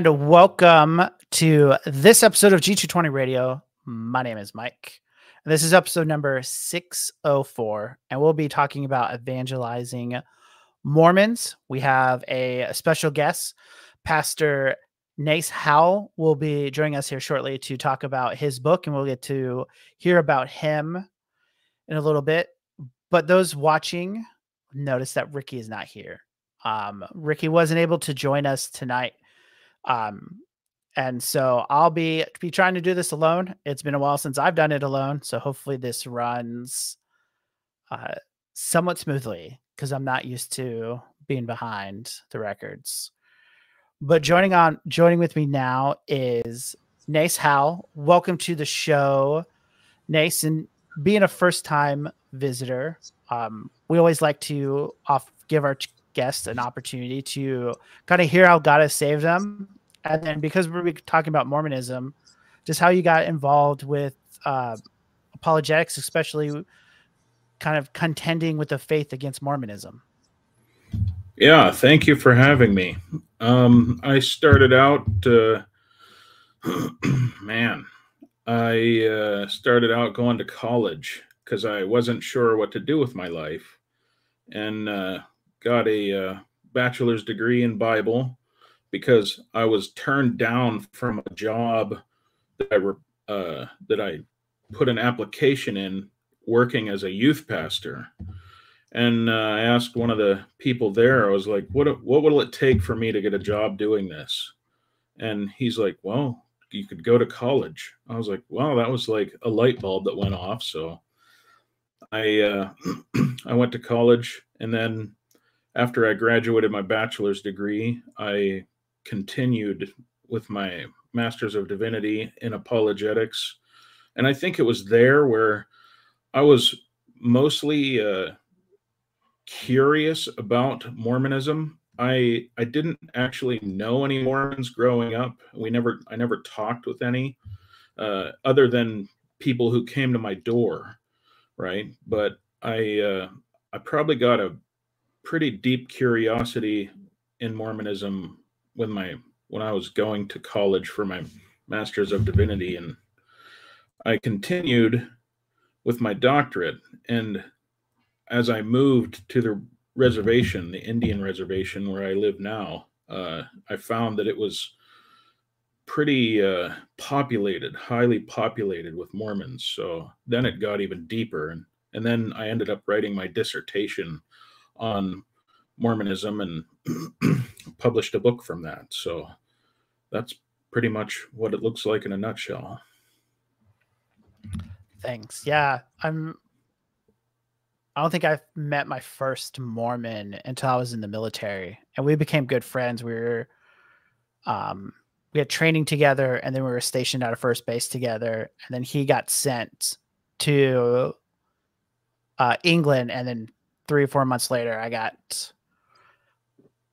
And welcome to this episode of G220 Radio. My name is Mike. This is episode number 604. And we'll be talking about evangelizing Mormons. We have a, special guest, Pastor Nace Howell, will be joining us here shortly to talk about his book, and we'll get to hear about him in a little bit. But those watching notice that Ricky is not here. Um, Ricky wasn't able to join us tonight. Um, and so I'll be be trying to do this alone. It's been a while since I've done it alone, so hopefully this runs uh, somewhat smoothly because I'm not used to being behind the records. But joining on joining with me now is Nace Howell. Welcome to the show, Nace. And being a first time visitor, um, we always like to off give our guests an opportunity to kind of hear how God has saved them, and then because we're talking about Mormonism, just how you got involved with uh, apologetics, especially kind of contending with the faith against Mormonism. Yeah, thank you for having me. Um, I started out, uh, man, I uh, started out going to college because I wasn't sure what to do with my life and uh, got a uh, bachelor's degree in Bible because I was turned down from a job that I, re- uh, that I put an application in working as a youth pastor. And uh, I asked one of the people there, I was like, what, what will it take for me to get a job doing this? And he's like, well, you could go to college. I was like, wow, that was like a light bulb that went off. So I, uh, I went to college and then after I graduated my bachelor's degree, I continued with my master's of divinity in apologetics. And I think it was there where I was mostly uh, curious about Mormonism. I I didn't actually know any Mormons growing up. We never I never talked with any uh, other than people who came to my door, right? But I uh, I probably got a pretty deep curiosity in Mormonism when my when I was going to college for my master's of divinity and I continued with my doctorate. And as I moved to the reservation, the Indian reservation where I live now, uh, I found that it was pretty uh, populated, highly populated with Mormons. So then it got even deeper. And, and then I ended up writing my dissertation on Mormonism and published a book from that. So that's pretty much what it looks like in a nutshell. Thanks. Yeah, I'm. I don't think I've met my first Mormon until I was in the military, and we became good friends. We were, um, we had training together, and then we were stationed at a first base together. And then he got sent to uh, England, and then three or four months later, I got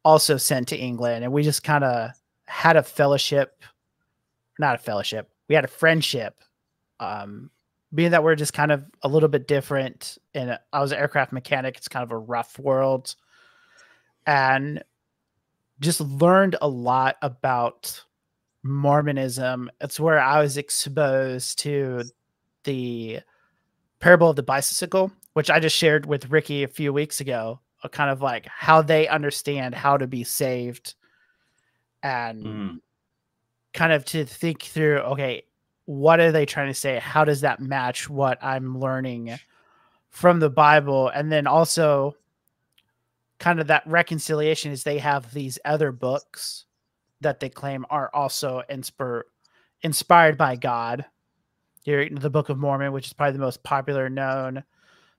also sent to England, and we just kind of had a fellowship, not a fellowship. We had a friendship um, being that we're just kind of a little bit different and I was an aircraft mechanic, it's kind of a rough world. And just learned a lot about Mormonism. It's where I was exposed to the parable of the bicycle, which I just shared with Ricky a few weeks ago, kind of like how they understand how to be saved and mm. kind of to think through, okay, what are they trying to say? How does that match what I'm learning from the Bible? And then also, kind of that reconciliation is they have these other books that they claim are also inspir- inspired by God. Here, the Book of Mormon, which is probably the most popular known,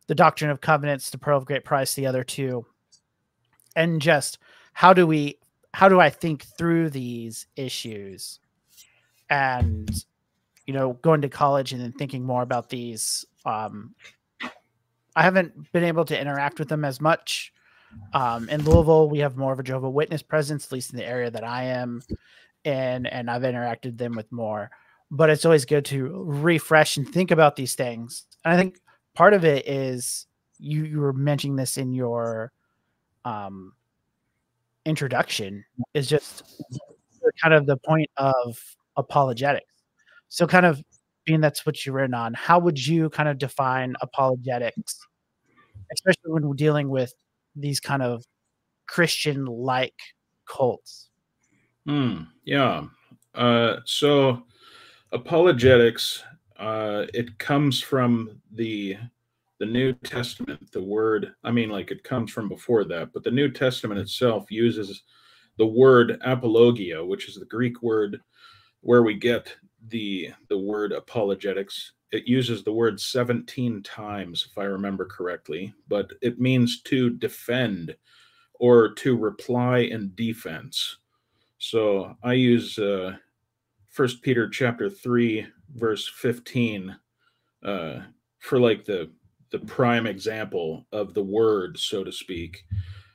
the Doctrine of Covenants, the Pearl of Great Price, the other two, and just how do we, how do I think through these issues, and you know, going to college and then thinking more about these. Um, I haven't been able to interact with them as much. Um, in Louisville, we have more of a Jehovah Witness presence, at least in the area that I am in, and I've interacted them with more. But it's always good to refresh and think about these things. And I think part of it is you you were mentioning this in your um, introduction is just kind of the point of apologetics. So, kind of being that's what you're on, how would you kind of define apologetics, especially when we're dealing with these kind of Christian like cults? Hmm. Yeah. Uh, so, apologetics, uh, it comes from the the New Testament, the word, I mean, like it comes from before that, but the New Testament itself uses the word apologia, which is the Greek word where we get the the word apologetics. It uses the word 17 times, if I remember correctly, but it means to defend or to reply in defense. So I use uh, First Peter chapter three, verse 15, uh, for like the the prime example of the word, so to speak.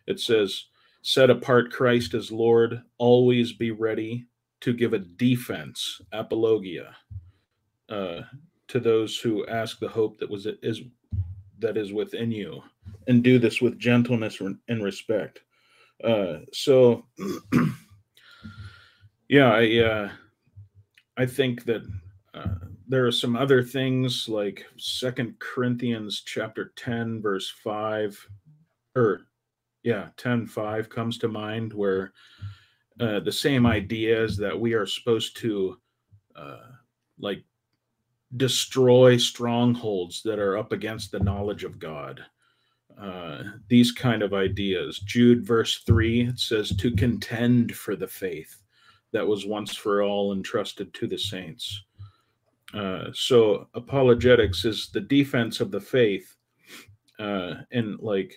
It says, Set apart Christ as Lord, always be ready to give a defense, apologia, uh, to those who ask the hope that was is that is within you, and do this with gentleness and respect. Uh, so, yeah, I uh, I think that there are some other things like second corinthians chapter 10 verse 5 or yeah 10 5 comes to mind where uh, the same idea is that we are supposed to uh, like destroy strongholds that are up against the knowledge of god. Uh, these kind of ideas. Jude verse 3 it says to contend for the faith that was once for all entrusted to the saints uh, so apologetics is the defense of the faith, uh, and like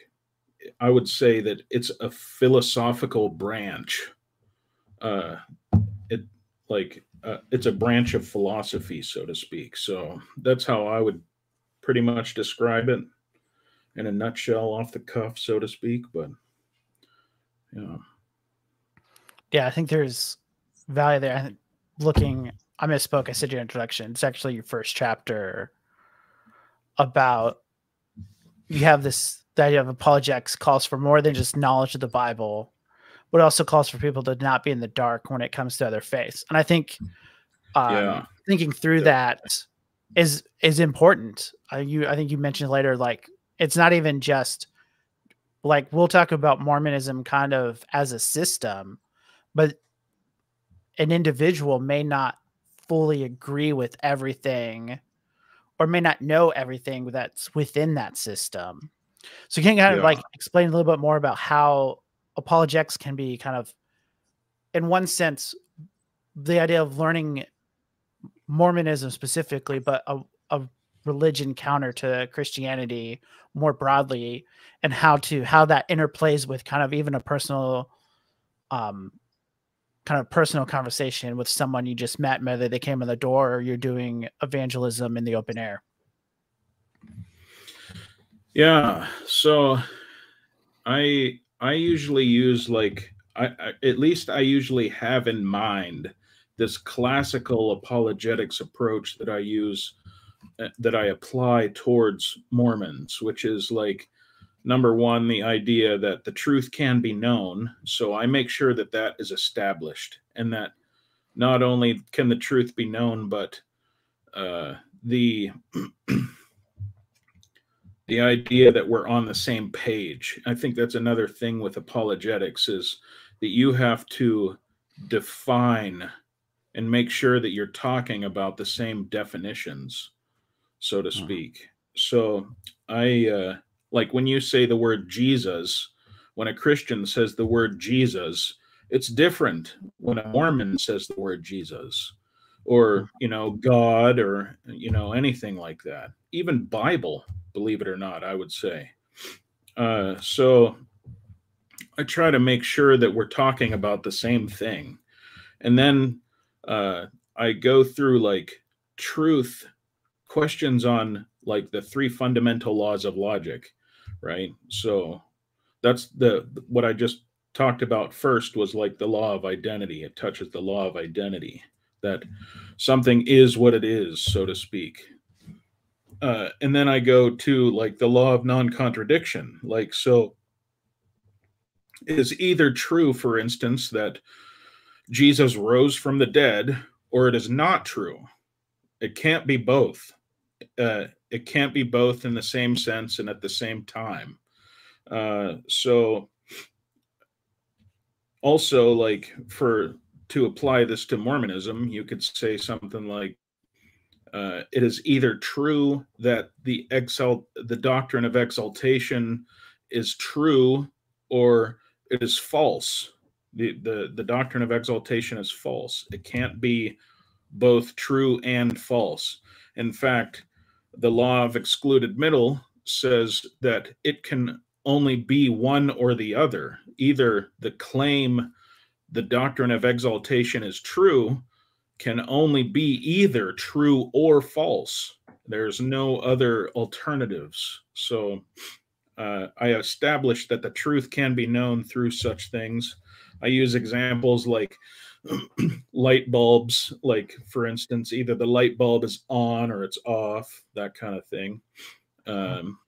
I would say that it's a philosophical branch. Uh, it like uh, it's a branch of philosophy, so to speak. So that's how I would pretty much describe it in a nutshell, off the cuff, so to speak. But yeah, yeah, I think there's value there. I think looking I misspoke. I said your introduction. It's actually your first chapter about you have this the idea of apologetics calls for more than just knowledge of the Bible, but also calls for people to not be in the dark when it comes to other faiths. And I think um, yeah. thinking through that is is important. Uh, you, I think you mentioned later, like it's not even just like we'll talk about Mormonism kind of as a system, but an individual may not fully agree with everything or may not know everything that's within that system. So can you kind yeah. of like explain a little bit more about how apologetics can be kind of in one sense the idea of learning Mormonism specifically, but a, a religion counter to Christianity more broadly, and how to how that interplays with kind of even a personal um kind of personal conversation with someone you just met, whether they came in the door or you're doing evangelism in the open air? Yeah. So I I usually use like I, I, at least I usually have in mind this classical apologetics approach that I use uh, that I apply towards Mormons, which is like number one, the idea that the truth can be known. So I make sure that that is established and that not only can the truth be known, but uh, the the idea that we're on the same page. I think that's another thing with apologetics is that you have to define and make sure that you're talking about the same definitions, so to speak. Hmm. So I uh, like when you say the word Jesus, when a Christian says the word Jesus, it's different when a Mormon says the word Jesus or, you know, God or, you know, anything like that. Even Bible, believe it or not, I would say. Uh, so I try to make sure that we're talking about the same thing. And then uh, I go through like truth questions on like the three fundamental laws of logic right? So that's the what I just talked about first was like the law of identity. It touches the law of identity that something is what it is, so to speak. Uh, and then I go to like the law of non-contradiction. Like so, is either true, for instance, that Jesus rose from the dead or it is not true. It can't be both. Uh, it can't be both in the same sense and at the same time. Uh, so, also, like for to apply this to Mormonism, you could say something like, uh, "It is either true that the exalt the doctrine of exaltation is true, or it is false. The, the the doctrine of exaltation is false. It can't be both true and false. In fact, the law of excluded middle says that it can only be one or the other. Either the claim the doctrine of exaltation is true can only be either true or false. There's no other alternatives. So uh, I established that the truth can be known through such things. I use examples like light bulbs, like for instance, either the light bulb is on or it's off, that kind of thing. Um,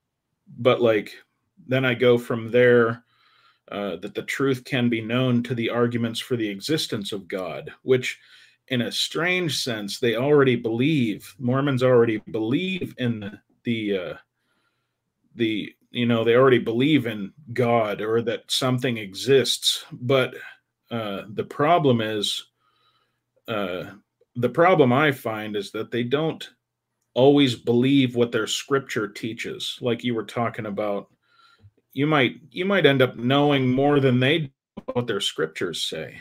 but like then I go from there uh, that the truth can be known to the arguments for the existence of God, which in a strange sense they already believe. Mormons already believe in the uh, the you know they already believe in God or that something exists, but uh, the problem is uh, the problem I find is that they don't always believe what their scripture teaches. Like you were talking about, you might you might end up knowing more than they what their scriptures say,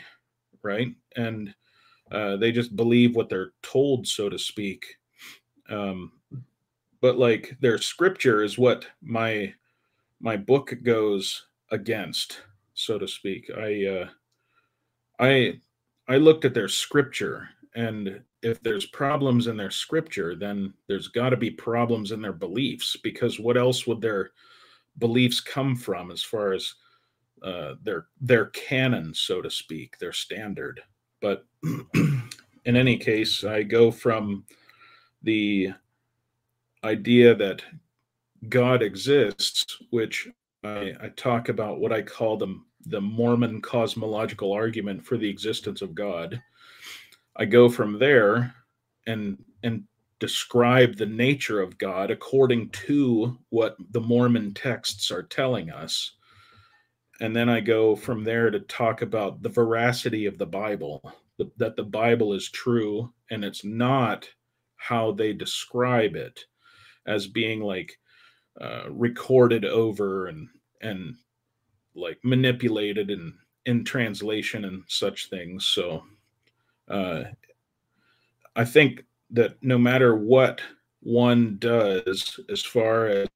right? And uh, they just believe what they're told, so to speak. Um, but like their scripture is what my my book goes against, so to speak. I uh, I I looked at their scripture and if there's problems in their scripture, then there's got to be problems in their beliefs because what else would their beliefs come from as far as uh, their their canon, so to speak, their standard. But in any case, I go from the idea that God exists, which I, I talk about what I call them the Mormon cosmological argument for the existence of God. I go from there and and describe the nature of God according to what the Mormon texts are telling us. And then I go from there to talk about the veracity of the Bible, that the Bible is true and it's not how they describe it as being like uh, recorded over and and like manipulated and in translation and such things. So uh, I think that no matter what one does as far as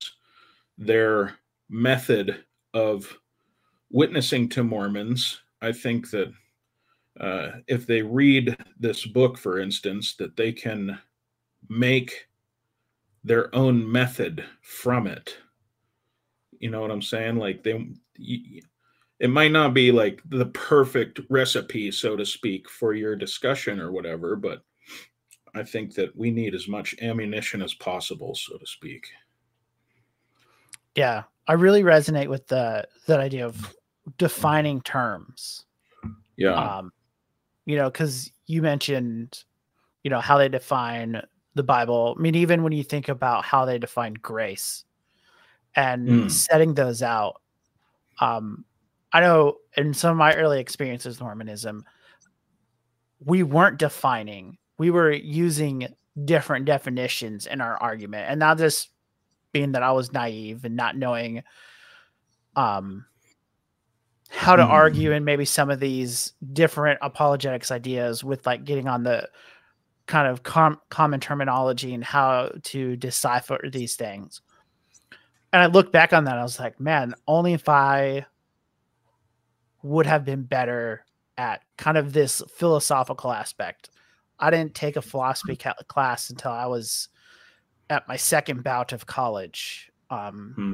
their method of witnessing to Mormons, I think that uh, if they read this book, for instance, that they can make their own method from it. You know what I'm saying? Like they it might not be like the perfect recipe, so to speak, for your discussion or whatever, but I think that we need as much ammunition as possible, so to speak. Yeah, I really resonate with the that idea of defining terms. Yeah. Um, you know, because you mentioned, you know, how they define the Bible. I mean, even when you think about how they define grace and mm. setting those out, um, I know in some of my early experiences with Mormonism, we weren't defining, we were using different definitions in our argument. And not just being that I was naive and not knowing um how to mm. argue and maybe some of these different apologetics ideas with like getting on the kind of com- common terminology and how to decipher these things. And I look back on that, I was like, man, only if I would have been better at kind of this philosophical aspect. I didn't take a philosophy ca- class until I was at my second bout of college. Um, hmm.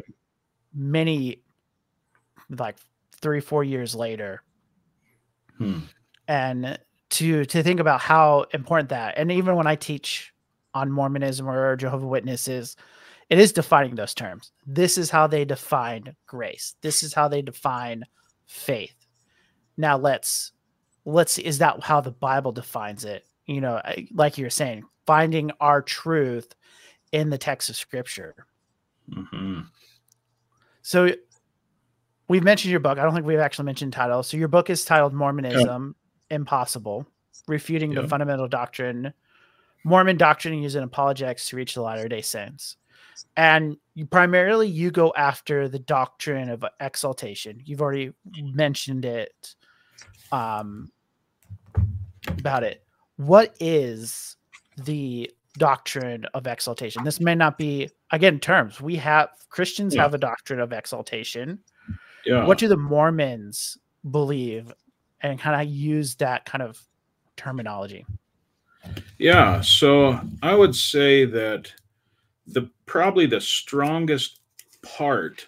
Many, like three, four years later. Hmm. And to to think about how important that, and even when I teach on Mormonism or Jehovah Witnesses, it is defining those terms. This is how they define grace. This is how they define faith. Now let's let's is that how the Bible defines it? You know, like you're saying, finding our truth in the text of Scripture. Mm-hmm. So we've mentioned your book. I don't think we've actually mentioned title. So your book is titled Mormonism Impossible, refuting the fundamental doctrine, Mormon doctrine using apologetics to reach the latter day saints. And you primarily you go after the doctrine of exaltation. You've already mentioned it um about it. What is the doctrine of exaltation? This may not be again terms. We have Christians yeah. have a doctrine of exaltation. Yeah. What do the Mormons believe and kind of use that kind of terminology? Yeah, so I would say that the probably the strongest part,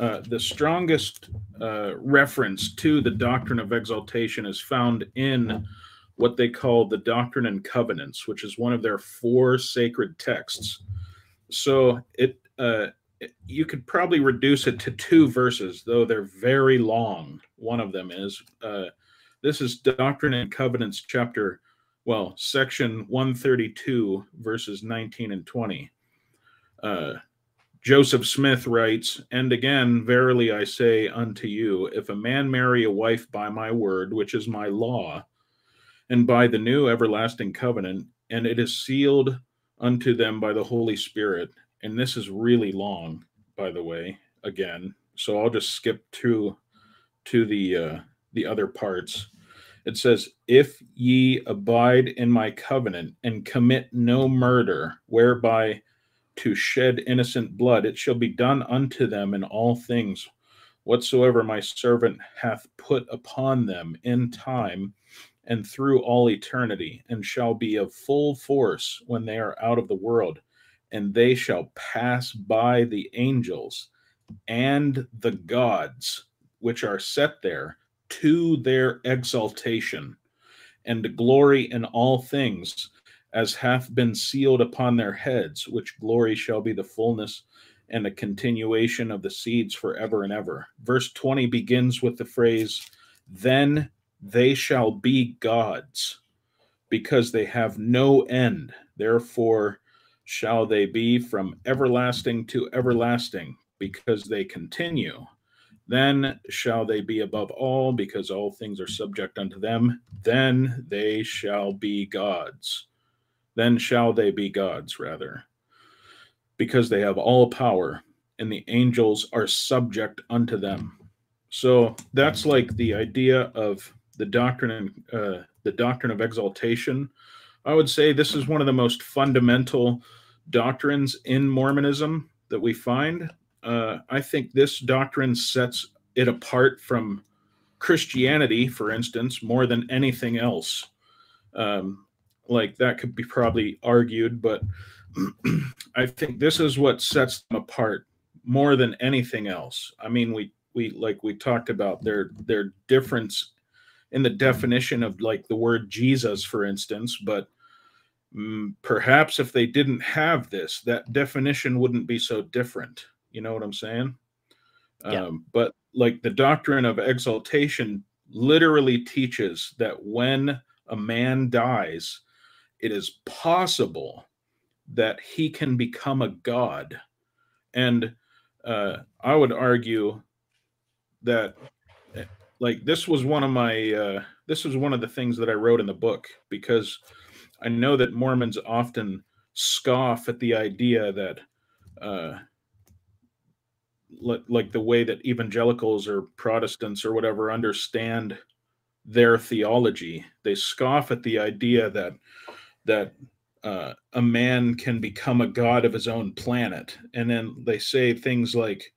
uh, the strongest uh, reference to the doctrine of exaltation is found in what they call the Doctrine and Covenants, which is one of their four sacred texts. So it, uh, it you could probably reduce it to two verses, though they're very long. One of them is uh, this is Doctrine and Covenants, chapter well, section 132, verses 19 and 20. Uh, Joseph Smith writes, And again, verily I say unto you, if a man marry a wife by my word, which is my law, and by the new everlasting covenant, and it is sealed unto them by the Holy Spirit. And this is really long, by the way, again. So I'll just skip to to the uh, the other parts it says, If ye abide in my covenant and commit no murder, whereby to shed innocent blood, it shall be done unto them in all things. Whatsoever my servant hath put upon them in time and through all eternity, and shall be of full force when they are out of the world, and they shall pass by the angels and the gods which are set there to their exaltation and glory in all things, as hath been sealed upon their heads, which glory shall be the fullness and a continuation of the seeds forever and ever. Verse 20 begins with the phrase, Then they shall be gods, because they have no end. Therefore shall they be from everlasting to everlasting, because they continue. Then shall they be above all, because all things are subject unto them. Then they shall be gods. Then shall they be gods, rather, because they have all power, and the angels are subject unto them. So that's like the idea of the doctrine, uh, the doctrine of exaltation. I would say this is one of the most fundamental doctrines in Mormonism that we find uh, I think this doctrine sets it apart from Christianity, for instance, more than anything else. Um, like that could be probably argued, but I think this is what sets them apart more than anything else. I mean, we we like we talked about their their difference in the definition of like the word Jesus, for instance, but mm, perhaps if they didn't have this, that definition wouldn't be so different. You know what I'm saying? Yeah. Um, but like the doctrine of exaltation literally teaches that when a man dies, it is possible that he can become a god. And uh, I would argue that like this was one of my uh, this was one of the things that I wrote in the book because I know that Mormons often scoff at the idea that uh, like the way that evangelicals or Protestants or whatever understand their theology. They scoff at the idea that that uh, a man can become a god of his own planet, and then they say things like,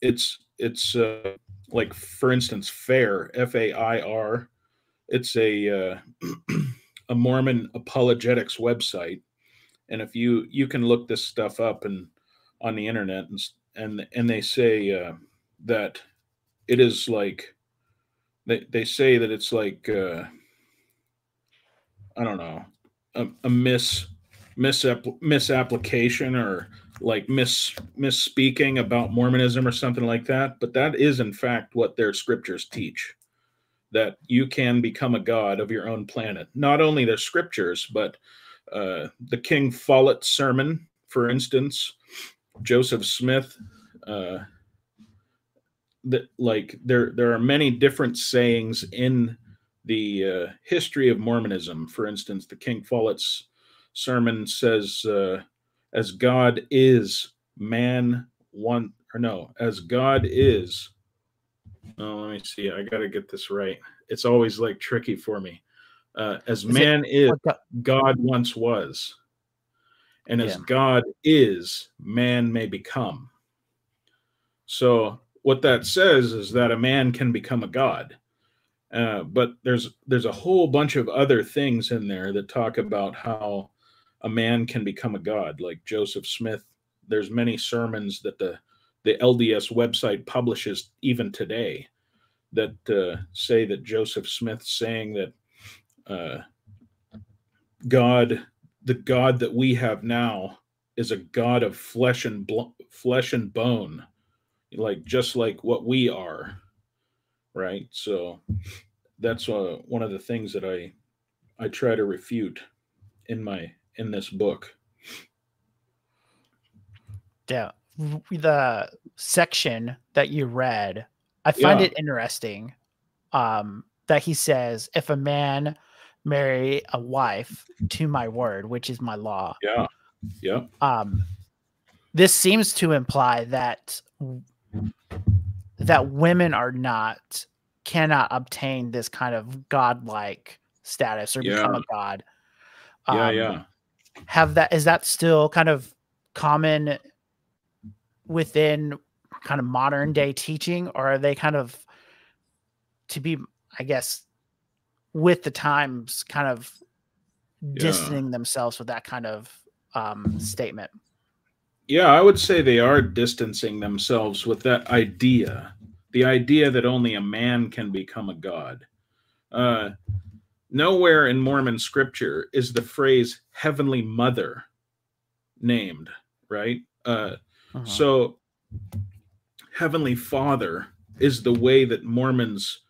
"It's it's uh, like, for instance, fair F A I R. It's a uh, a Mormon apologetics website, and if you you can look this stuff up and on the internet and and and they say uh, that it is like they they say that it's like uh, I don't know a, a miss misapp- misapplication or like miss misspeaking about Mormonism or something like that. But that is in fact what their scriptures teach. that you can become a god of your own planet. Not only the scriptures, but uh, the King Follett sermon, for instance, Joseph Smith. Uh, that like there there are many different sayings in the uh, history of Mormonism. For instance, the King Follett's sermon says, uh, "As God is, man one or no, as God is." Oh, let me see. I got to get this right. It's always like tricky for me. Uh, as is man it, is, God once was, and as yeah. God is, man may become. So what that says is that a man can become a god. Uh, but there's there's a whole bunch of other things in there that talk about how a man can become a god, like Joseph Smith. There's many sermons that the the LDS website publishes even today that uh, say that Joseph Smith saying that uh, God, the God that we have now, is a God of flesh and bl- flesh and bone, like just like what we are, right? So that's uh, one of the things that I I try to refute in my in this book. Yeah, the section that you read, I find yeah. it interesting um, that he says, "If a man marry a wife to my word, which is my law." Yeah, yeah. Um, this seems to imply that that women are not cannot obtain this kind of godlike status or yeah. become a god. Um, yeah, yeah. Have that is that still kind of common within kind of modern day teaching, or are they kind of to be, I guess, with the times, kind of yeah. distancing themselves with that kind of um, statement? Yeah, I would say they are distancing themselves with that idea, the idea that only a man can become a god. Uh, nowhere in Mormon scripture is the phrase heavenly mother named, right? Uh, uh-huh. So, heavenly father is the way that Mormons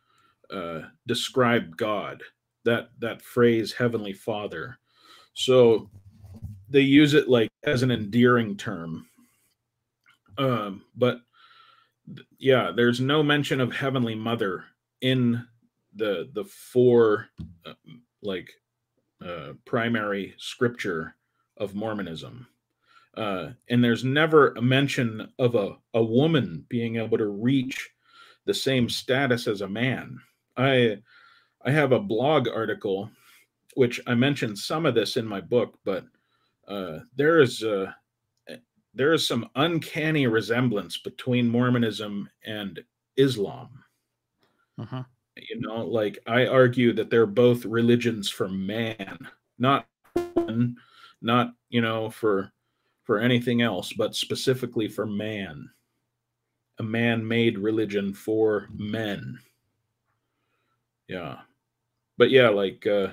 uh, describe God. That that phrase, heavenly father. So they use it like as an endearing term. Um, but yeah, there's no mention of Heavenly Mother in the the four uh, like uh, primary scripture of Mormonism. Uh, and there's never a mention of a, a woman being able to reach the same status as a man. I I have a blog article which I mentioned some of this in my book, but uh, there is a, there is some uncanny resemblance between Mormonism and Islam. Uh-huh. You know, like I argue that they're both religions for man, not not you know for for anything else, but specifically for man. A man-made religion for men. Yeah, but yeah, like uh,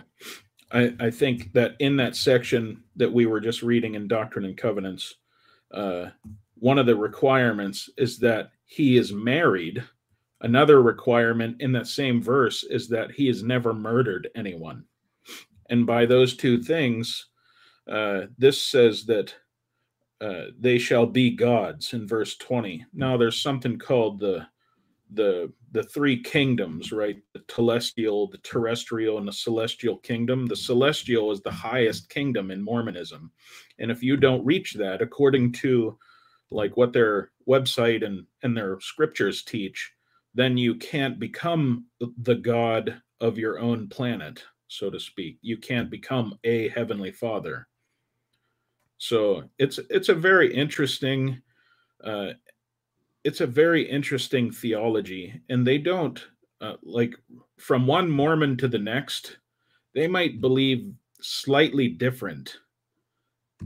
I, I think that in that section that we were just reading in Doctrine and Covenants, uh, one of the requirements is that he is married. Another requirement in that same verse is that he has never murdered anyone. And by those two things, uh, this says that uh, they shall be gods in verse 20. Now, there's something called the the the three kingdoms, right? The telestial, the terrestrial, and the celestial kingdom. The celestial is the highest kingdom in Mormonism. And if you don't reach that, according to like what their website and, and their scriptures teach, then you can't become the God of your own planet, so to speak. You can't become a heavenly father. So it's it's a very interesting uh, it's a very interesting theology, and they don't uh, like from one Mormon to the next, they might believe slightly different.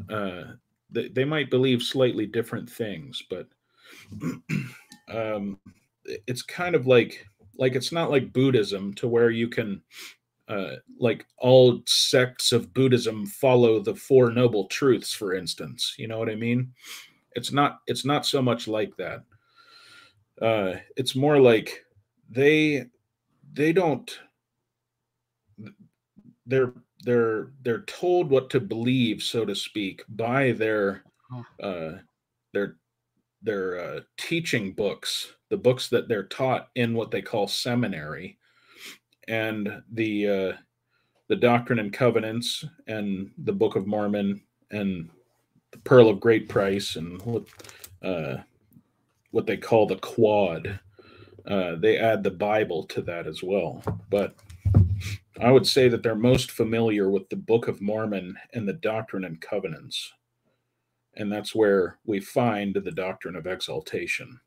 Uh, they, they might believe slightly different things, but um, it's kind of like like it's not like Buddhism to where you can uh, like all sects of Buddhism follow the four noble truths, for instance. You know what I mean? It's not it's not so much like that uh, it's more like they they don't they're they're they're told what to believe so to speak by their uh their their uh, teaching books the books that they're taught in what they call seminary. And the uh the doctrine and covenants and the book of mormon and the pearl of great price and what uh what they call the quad uh, they add the Bible to that as well. But I would say that they're most familiar with the Book of Mormon and the Doctrine and Covenants. And that's where we find the doctrine of exaltation.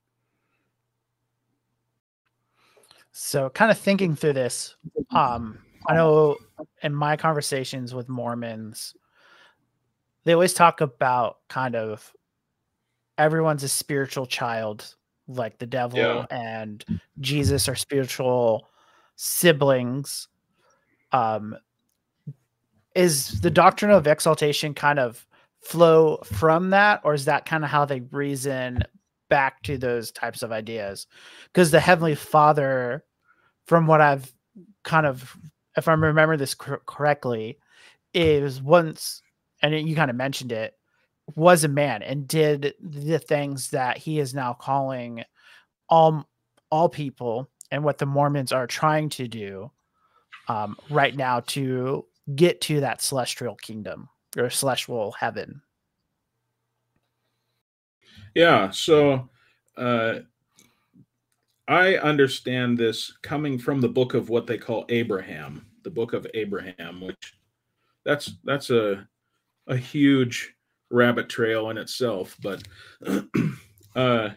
So, kind of thinking through this, um, I know in my conversations with Mormons, they always talk about kind of everyone's a spiritual child like the devil yeah. and Jesus are spiritual siblings. Um, is the doctrine of exaltation kind of flow from that, or is that kind of how they reason back to those types of ideas? Because the Heavenly Father, from what I've kind of, if I remember this cor- correctly, is once, and you kind of mentioned it, was a man and did the things that he is now calling all all people and what the Mormons are trying to do um, right now to get to that celestial kingdom or celestial heaven. Yeah, so uh, I understand this coming from the book of what they call Abraham, the book of Abraham, which that's that's a a huge rabbit trail in itself. But uh,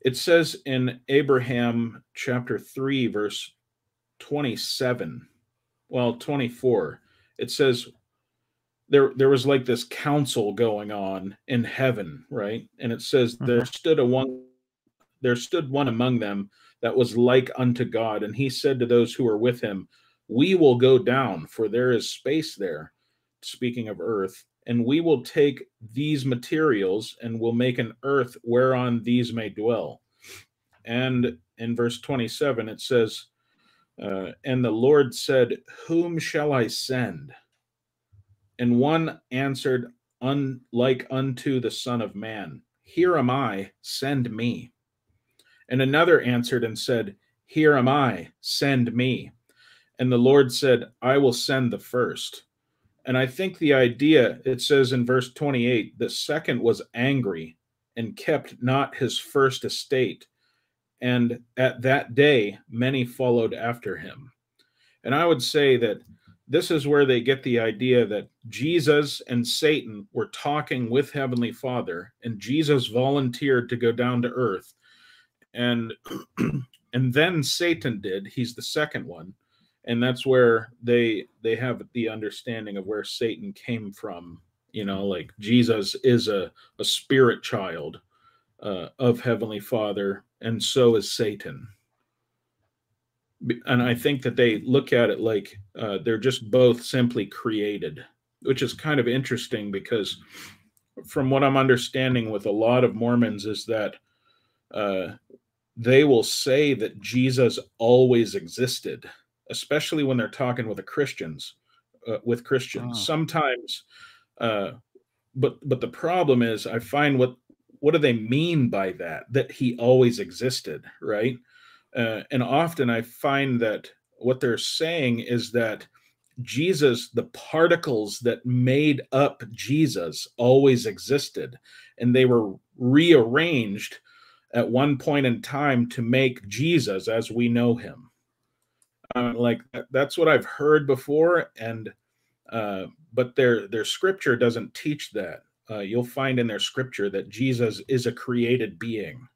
it says in Abraham chapter 3, verse 27, well, 24, it says, there, there was like this council going on in heaven, right? And it says mm-hmm. there stood a one there stood one among them that was like unto God, and he said to those who were with him, We will go down, for there is space there. Speaking of earth, and we will take these materials and will make an earth whereon these may dwell. And in verse 27, it says, uh, And the Lord said, Whom shall I send? And one answered, Unlike unto the Son of Man, Here am I, send me. And another answered and said, Here am I, send me. And the Lord said, I will send the first. And I think the idea, it says in verse 28, the second was angry and kept not his first estate. And at that day, many followed after him. And I would say that this is where they get the idea that Jesus and Satan were talking with Heavenly Father, and Jesus volunteered to go down to earth. And and then Satan did. He's the second one and that's where they they have the understanding of where satan came from you know like jesus is a, a spirit child uh, of heavenly father and so is satan. And i think that they look at it like uh, they're just both simply created which is kind of interesting because from what i'm understanding with a lot of mormons is that uh, they will say that jesus always existed especially when they're talking with the Christians, uh, with Christians. Oh. Sometimes, uh, but but the problem is, I find what what do they mean by that? That he always existed, right? Uh, and often I find that what they're saying is that Jesus, the particles that made up Jesus, always existed, and they were rearranged at one point in time to make Jesus as we know him uh, like that's what I've heard before, and uh, but their their scripture doesn't teach that. Uh, you'll find in their scripture that Jesus is a created being.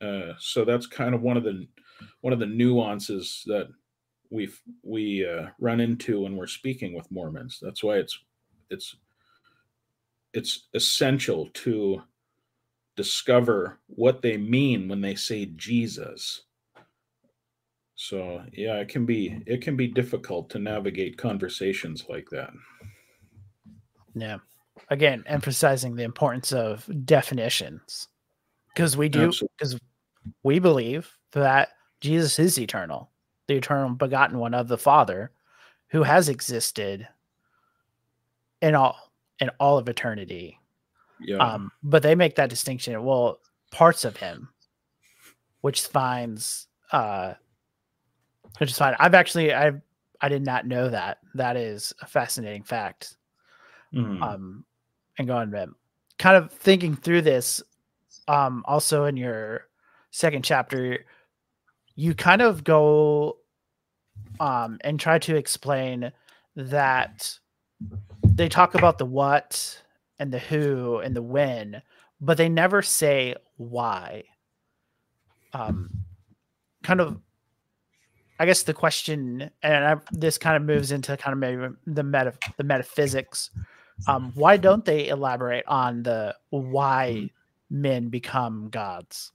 Uh, so that's kind of one of the one of the nuances that we we uh, run into when we're speaking with Mormons. That's why it's it's it's essential to discover what they mean when they say Jesus so yeah, it can be it can be difficult to navigate conversations like that. Yeah. Again, emphasizing the importance of definitions. Because we do because we believe that Jesus is eternal. the eternal begotten one of the Father, who has existed in all in all of eternity. Yeah. Um, but they make that distinction. Well, parts of him, which finds uh which is fine. I've actually I I did not know that. That is a fascinating fact. Mhm. Um and going to kind of thinking through this, um, also in your second chapter, you kind of go um and try to explain that they talk about the what and the who and the when, but they never say why. Um, kind of, I guess the question, and I, this kind of moves into kind of maybe the meta, the metaphysics. Um, why don't they elaborate on the why men become gods?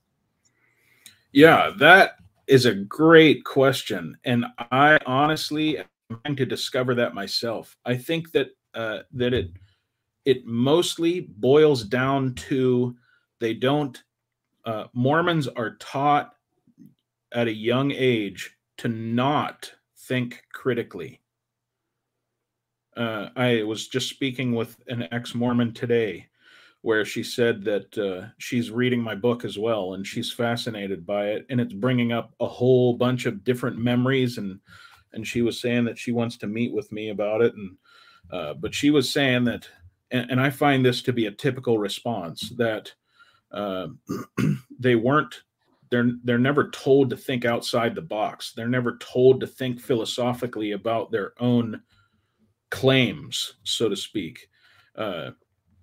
Yeah, that is a great question, and I honestly am trying to discover that myself. I think that uh, that it it mostly boils down to they don't. Uh, Mormons are taught at a young age to not think critically. Uh, I was just speaking with an ex-Mormon today, where she said that uh, she's reading my book as well and she's fascinated by it and it's bringing up a whole bunch of different memories and and she was saying that she wants to meet with me about it and uh, but she was saying that and, and i find this to be a typical response that uh, they weren't they're they're never told to think outside the box they're never told to think philosophically about their own claims so to speak uh,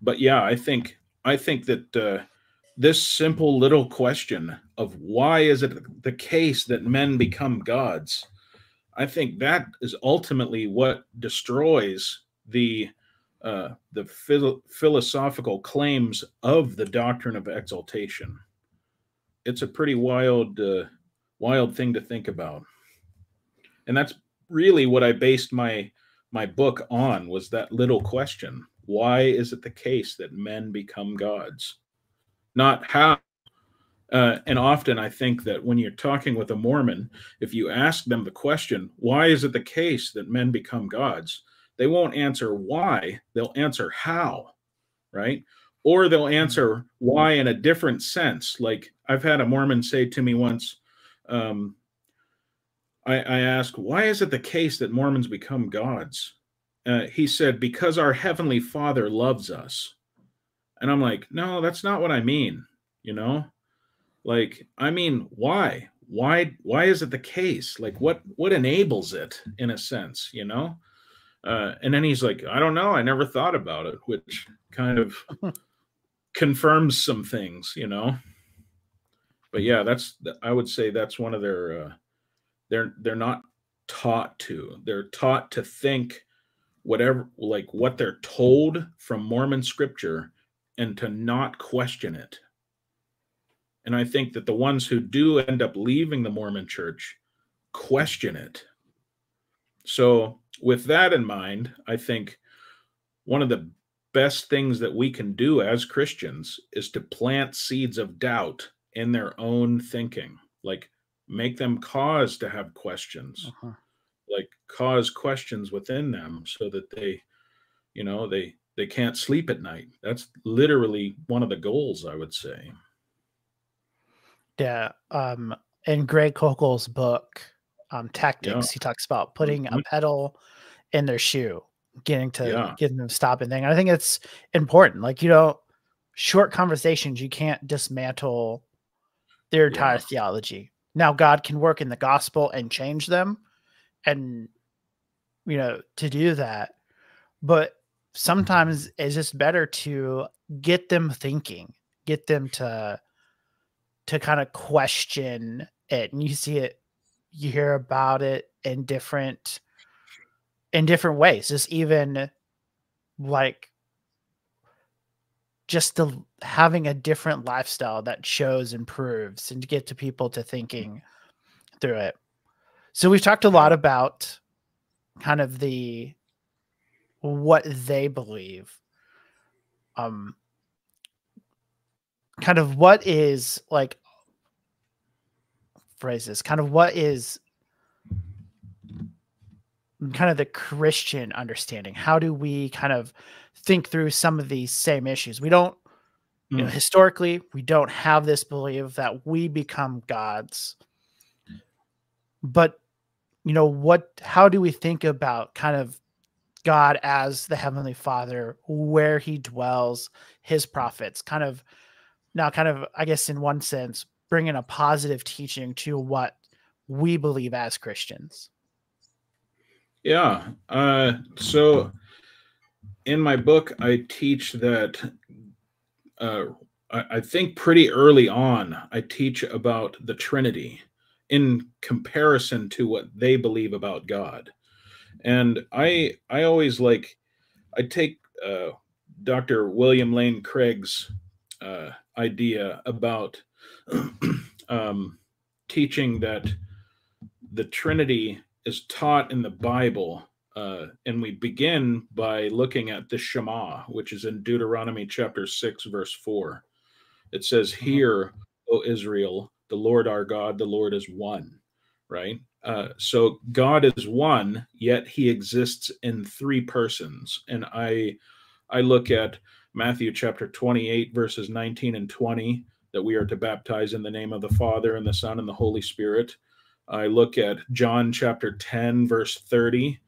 but yeah, I think I think that uh, this simple little question of why is it the case that men become gods, I think that is ultimately what destroys the uh, the phil- philosophical claims of the doctrine of exaltation. It's a pretty wild uh, wild thing to think about, and that's really what I based my my book on was that little question why is it the case that men become gods? Not how uh, and often i think that when you're talking with a mormon if you ask them the question why is it the case that men become gods? They won't answer why they'll answer how right? Or they'll answer why in a different sense like i've had a mormon say to me once um, I, I asked why is it the case that mormons become gods uh, he said, because our heavenly father loves us. And I'm like, no, that's not what I mean. You know, like, I mean, why? Why, why is it the case? Like, what, what enables it in a sense, you know? Uh, and then he's like, I don't know. I never thought about it, which kind of confirms some things, you know? But yeah, that's, I would say that's one of their, uh, they're, they're not taught to, they're taught to think whatever like what they're told from Mormon scripture and to not question it. And I think that the ones who do end up leaving the Mormon church question it. So, with that in mind, I think one of the best things that we can do as Christians is to plant seeds of doubt in their own thinking, like make them cause to have questions. Uh-huh. Like cause questions within them so that they you know they they can't sleep at night that's literally one of the goals i would say Yeah. Um, in Greg Koukl's book, um, Tactics, he talks about putting Mhm. a pedal in their shoe, getting to Yeah. getting them to stop and thing. I think it's important. Like, you know, short conversations, you can't dismantle their entire Yeah. theology. Now, God can work in the gospel and change them, and you know, to do that. But sometimes it's just better to get them thinking, get them to to kind of question it and you see it you hear about it in different in different ways just even like just the having a different lifestyle that shows and proves and to get to people to thinking through it so we've talked a lot about kind of the what they believe um kind of what is like phrases kind of what is kind of the Christian understanding? How do we kind of think through some of these same issues? We don't, you know, Mm. historically, we don't have this belief that we become gods. But, you know, what, how do we think about kind of God as the Heavenly Father, where He dwells, His prophets, kind of now, kind of, I guess, in one sense, bringing a positive teaching to what we believe as Christians? Yeah. Uh, so in my book, I teach that uh, I, I think pretty early on, I teach about the Trinity in comparison to what they believe about God. And I I always like I take uh, Dr. William Lane Craig's uh, idea about um, teaching that the Trinity is taught in the Bible. Uh, and we begin by looking at the Shema, which is in Deuteronomy chapter 6, verse 4. It says, Hear, O Israel, the Lord our God, the Lord is one, right? Uh, so God is one, yet he exists in three persons. And I I look at Matthew chapter 28, verses 19 and 20, that we are to baptize in the name of the Father and the Son and the Holy Spirit. I look at John chapter 10, verse 30.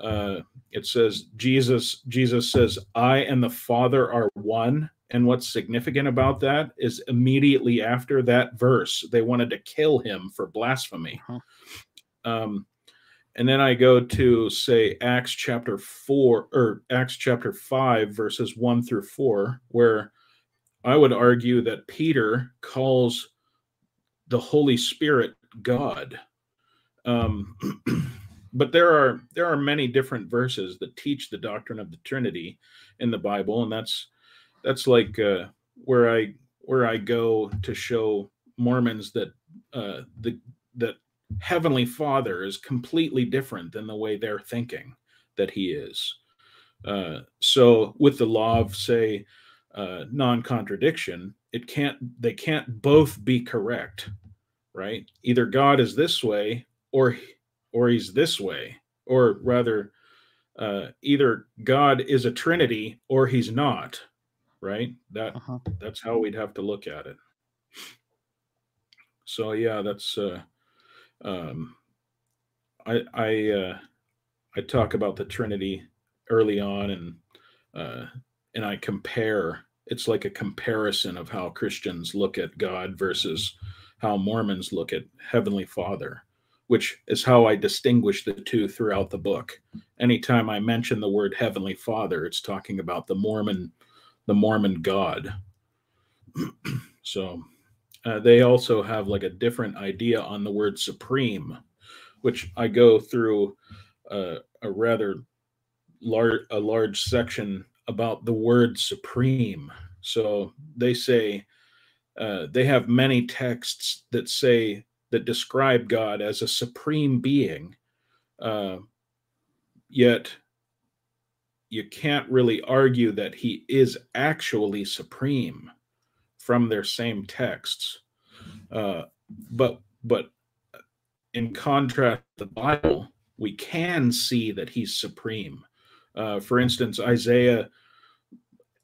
Uh, it says Jesus Jesus says, "I and the Father are one." And what's significant about that is immediately after that verse, they wanted to kill him for blasphemy. Uh-huh. Um, and then I go to say Acts chapter four or Acts chapter five, verses one through four, where I would argue that Peter calls the Holy Spirit God. Um, but there are there are many different verses that teach the doctrine of the Trinity in the Bible, and that's that's like uh, where I where I go to show Mormons that uh, the that Heavenly Father is completely different than the way they're thinking that He is. Uh, so with the law of say uh, non-contradiction, it can't they can't both be correct, right? Either God is this way or or he's this way, or rather, uh, either God is a Trinity or he's not, right? That Uh-huh. that's how we'd have to look at it. So yeah, that's uh, um, I I uh, I talk about the Trinity early on, and uh, and I compare. It's like a comparison of how Christians look at God versus how Mormons look at Heavenly Father, which is how I distinguish the two throughout the book. Anytime I mention the word Heavenly Father, it's talking about the Mormon, the Mormon God. so uh, they also have like a different idea on the word supreme, which I go through uh, a rather large a large section about the word supreme. So they say uh, they have many texts that say that describe God as a supreme being, uh, yet you can't really argue that he is actually supreme from their same texts. Uh, but but in contrast the Bible, we can see that he's supreme. Uh, for instance, Isaiah,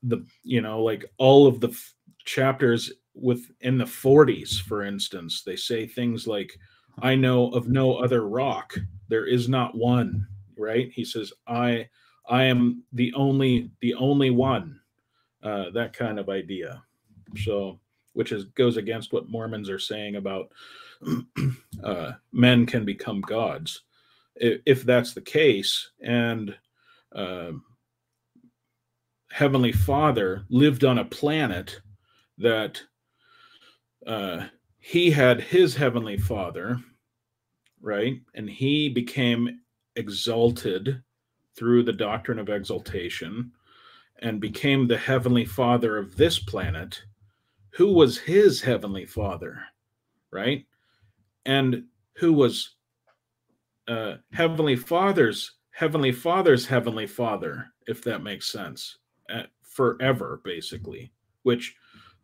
the you know like all of the chapters with in the 40s, for instance, they say things like, "I know of no other rock; there is not one." Right? He says, "I I am the only the only one." Uh, that kind of idea. So, which is goes against what Mormons are saying about uh, men can become gods. If, if that's the case, and uh, Heavenly Father lived on a planet that uh, he had his Heavenly Father, right? And he became exalted through the doctrine of exaltation and became the Heavenly Father of this planet. Who was his Heavenly Father, right? And who was uh, Heavenly Father's Heavenly Father's Heavenly Father, if that makes sense, uh, forever, basically, which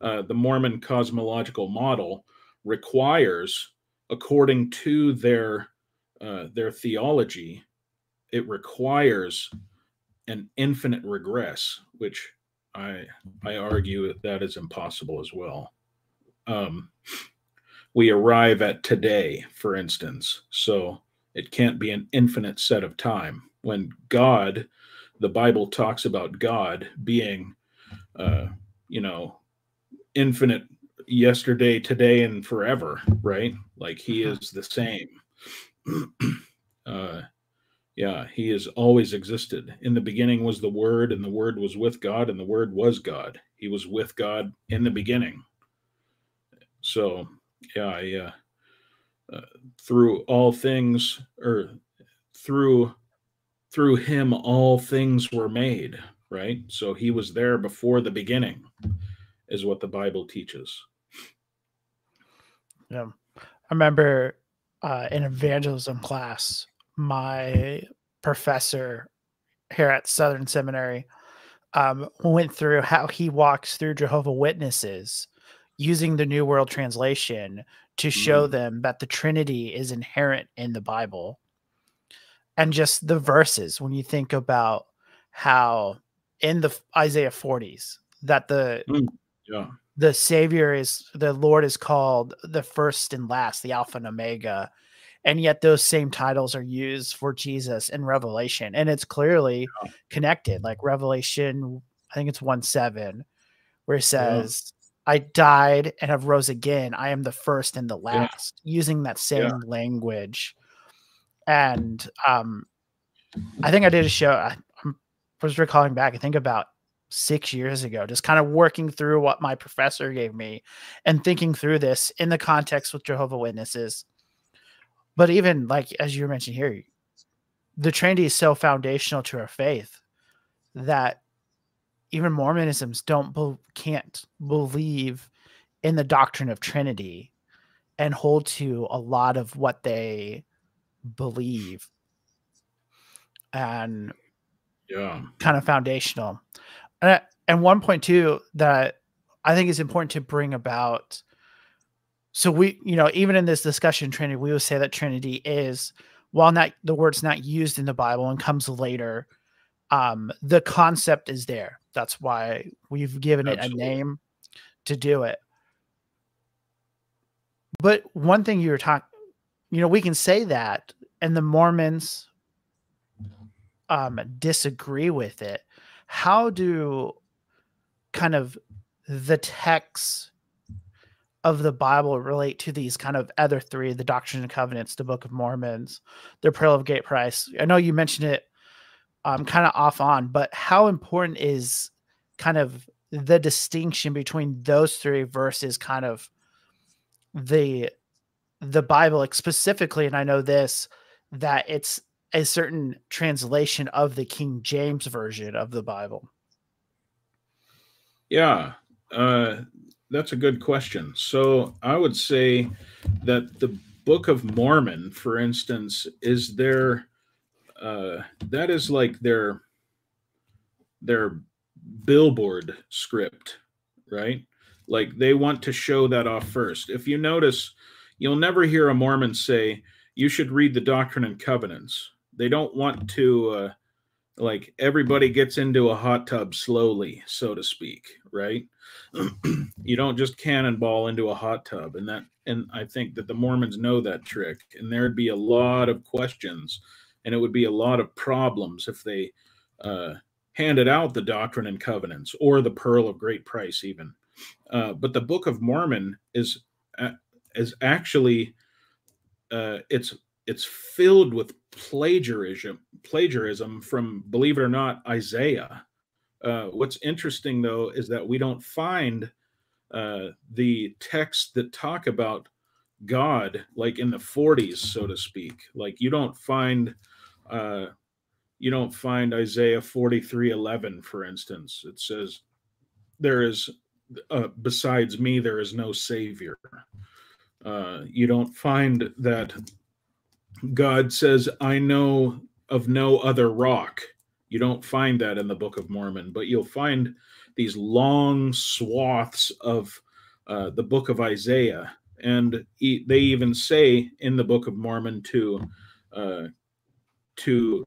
uh, the Mormon cosmological model requires, according to their uh, their theology, it requires an infinite regress, which I I argue that is impossible as well. Um, we arrive at today, for instance, so it can't be an infinite set of time. When God, the Bible talks about God being, uh, you know, infinite yesterday, today, and forever, right? Like He is the same. uh, yeah, he has always existed. In the beginning was the Word, and the Word was with God, and the Word was God. He was with God in the beginning. So, yeah, yeah. Uh, through all things, or through through him, all things were made. Right. So he was there before the beginning, is what the Bible teaches. Yeah, I remember uh, in evangelism class my professor here at Southern Seminary um, went through how he walks through Jehovah Witnesses using the New World Translation to show mm-hmm. them that the Trinity is inherent in the Bible. And just the verses, when you think about how in the Isaiah 40s that the mm, yeah. the Savior is the Lord is called the first and last, the Alpha and Omega, and yet those same titles are used for Jesus in Revelation, and it's clearly yeah. connected. Like Revelation, I think it's one seven, where it says, yeah. "I died and have rose again. I am the first and the last," using that same language. And um, I think I did a show. I, I was recalling back. I think about six years ago, just kind of working through what my professor gave me and thinking through this in the context with Jehovah Witnesses. But even like as you mentioned here, the Trinity is so foundational to our faith that even Mormonisms don't be- can't believe in the doctrine of Trinity and hold to a lot of what they believe. And yeah. kind of foundational and, and one point too that i think is important to bring about so we you know even in this discussion trinity we would say that trinity is while not the word's not used in the bible and comes later um the concept is there. That's why we've given Absolutely. it a name to do it. But one thing you were talking you know we can say that and the mormons um disagree with it how do kind of the texts of the Bible relate to these kind of other three the Doctrine and Covenants, the Book of Mormons, the Pearl of Great Price? I know you mentioned it um, kind of off on, but how important is kind of the distinction between those three versus kind of the the Bible like specifically, and I know this that it's a certain translation of the King James version of the Bible. Yeah, uh, that's a good question. So I would say that the Book of Mormon, for instance, is their uh, that is like their their billboard script, right? Like they want to show that off first. If you notice, you'll never hear a Mormon say you should read the Doctrine and Covenants. They don't want to uh, like everybody gets into a hot tub slowly, so to speak, right? you don't just cannonball into a hot tub and that and i think that the mormons know that trick and there'd be a lot of questions and it would be a lot of problems if they uh, handed out the doctrine and covenants or the pearl of great price even uh, but the book of mormon is uh, is actually uh, it's it's filled with plagiarism plagiarism from believe it or not isaiah uh, what's interesting though is that we don't find uh, the texts that talk about God like in the 40s, so to speak. Like you don't find uh, you don't find Isaiah 43 11, for instance. It says, There is uh, besides me, there is no savior. Uh, you don't find that God says, I know of no other rock you don't find that in the Book of Mormon, but you'll find these long swaths of uh, the Book of Isaiah, and they even say in the Book of Mormon to uh, to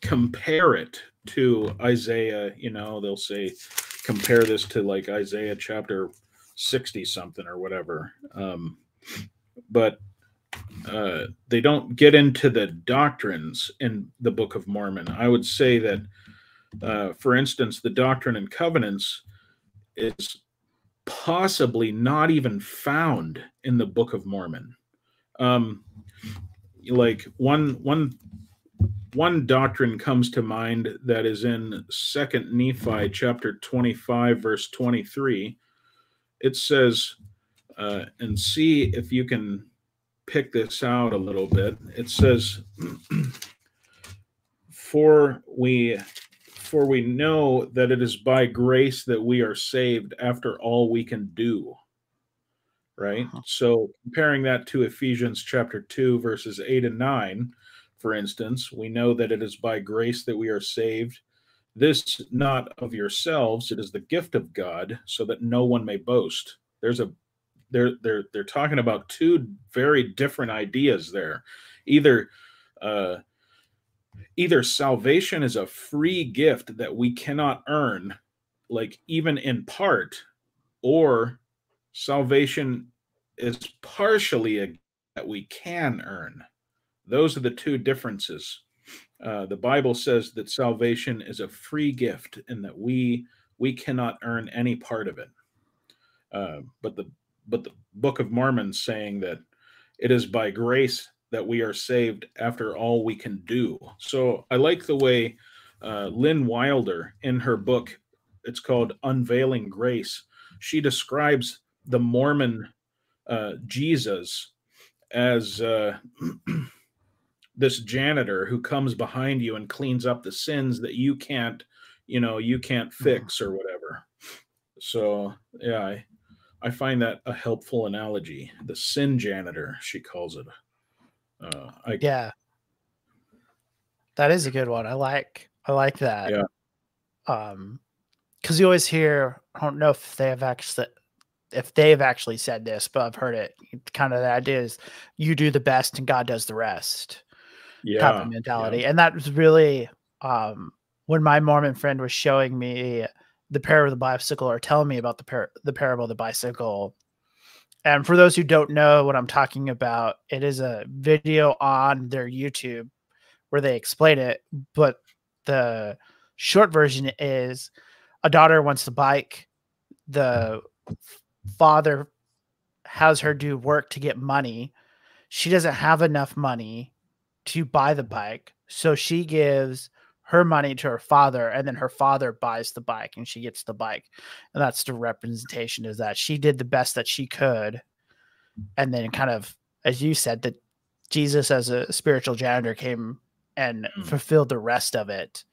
compare it to Isaiah, you know, they'll say, compare this to like Isaiah chapter 60 something or whatever. Um, but uh, they don't get into the doctrines in the Book of Mormon. I would say that, uh, for instance, the Doctrine and Covenants is possibly not even found in the Book of Mormon. Um, like one one one doctrine comes to mind that is in Second Nephi chapter twenty five verse twenty three. It says, uh, and see if you can pick this out a little bit. It says, "For we, for we know that it is by grace that we are saved after all we can do." Right. Uh-huh. So comparing that to Ephesians chapter two, verses eight and nine, for instance, we know that it is by grace that we are saved. This not of yourselves; it is the gift of God, so that no one may boast. There's a they're they're they're talking about two very different ideas there. Either uh, either salvation is a free gift that we cannot earn, like even in part, or salvation is partially a that we can earn. Those are the two differences. Uh, the Bible says that salvation is a free gift and that we we cannot earn any part of it. Uh, but the but the Book of Mormon saying that it is by grace that we are saved after all we can do. So I like the way uh, Lynn Wilder in her book, it's called Unveiling Grace. She describes the Mormon uh, Jesus as uh, this janitor who comes behind you and cleans up the sins that you can't, you know, you can't mm-hmm. fix or whatever. So yeah, I, I find that a helpful analogy. The sin janitor, she calls it. Uh, I, yeah, that is a good one. I like I like that. Yeah. Um, because you always hear. I don't know if they have actually if they've actually said this, but I've heard it. Kind of the idea is you do the best and God does the rest. Yeah. Type of mentality, yeah. and that was really um when my Mormon friend was showing me the parable of the bicycle or telling me about the par- the parable of the bicycle. And for those who don't know what I'm talking about, it is a video on their YouTube where they explain it. But the short version is a daughter wants the bike. The father has her do work to get money. She doesn't have enough money to buy the bike. So she gives her money to her father and then her father buys the bike and she gets the bike and that's the representation is that she did the best that she could and then kind of as you said that jesus as a spiritual janitor came and mm. fulfilled the rest of it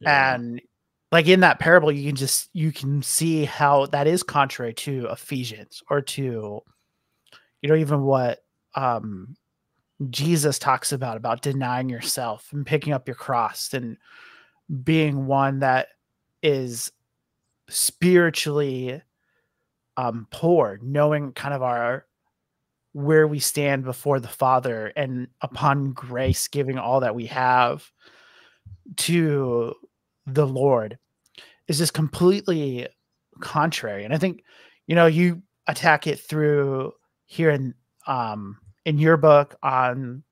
yeah. and like in that parable you can just you can see how that is contrary to ephesians or to you know even what um Jesus talks about about denying yourself and picking up your cross and being one that is spiritually um poor knowing kind of our where we stand before the father and upon grace giving all that we have to the lord is just completely contrary. And i think you know you attack it through here in um in your book on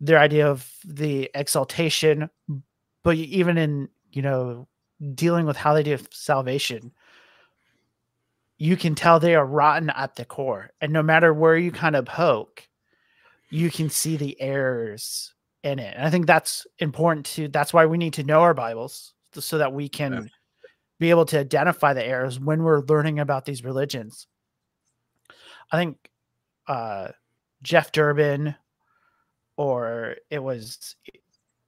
their idea of the exaltation, but even in you know dealing with how they do salvation, you can tell they are rotten at the core, and no matter where you kind of poke, you can see the errors in it. And I think that's important to. That's why we need to know our Bibles so that we can. Yeah. Be able to identify the errors when we're learning about these religions. I think uh, Jeff Durbin or it was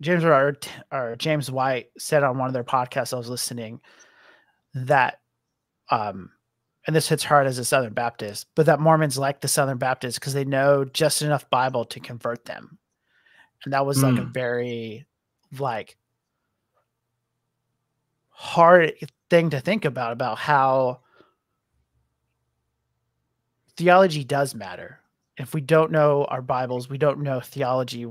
James or, or James White said on one of their podcasts I was listening that um and this hits hard as a Southern Baptist, but that Mormons like the Southern Baptists because they know just enough Bible to convert them. And that was mm. like a hmm. very like hard thing to think about about how theology does matter if we don't know our Bibles, we don't know theology,